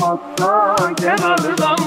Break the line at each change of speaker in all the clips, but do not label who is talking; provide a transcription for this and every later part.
Hatta kenardan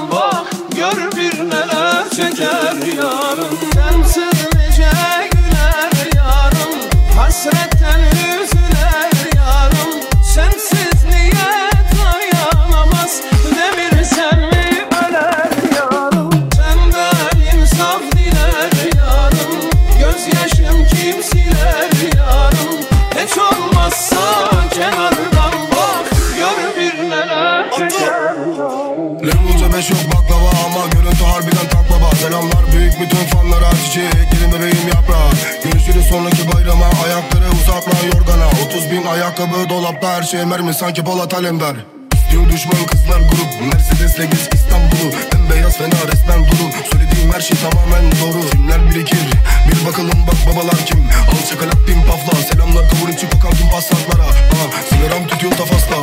Level'ca beş yok baklava ama görüntü harbiden tak baba Selamlar büyük bütün fanlara çiçek gelin bebeğim yaprak Görüşürüz sonraki bayrama ayakları uzatma yorgana. 30 bin ayakkabı dolapta her şey mermi sanki Polat Alemdar. İstiyor düşman kızlar grup Mercedes'le gez İstanbul'u. Bembeyaz fena resmen dolu Söylediğim her şey tamamen doğru. Filmler birikir? Bir bakalım bak babalar kim? Alçak alak bin pafla Selamlar kavur içi kokan tüm pasatlara Sigaram tutuyor tafasla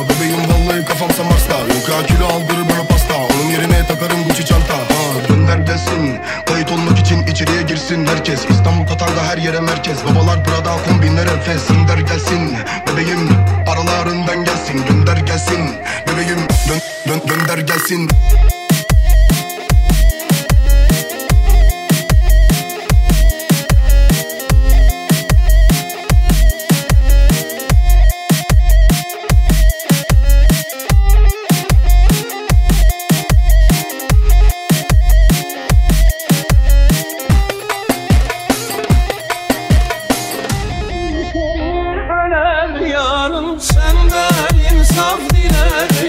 girsin herkes. İstanbul Tatar'da her yere merkez. Babalar Prada kombinler Efes Gönder gelsin Bebeğim aralarından gelsin. Gönder gelsin Bebeğim dön, dön, gönder gelsin
Senden insaf dilerim.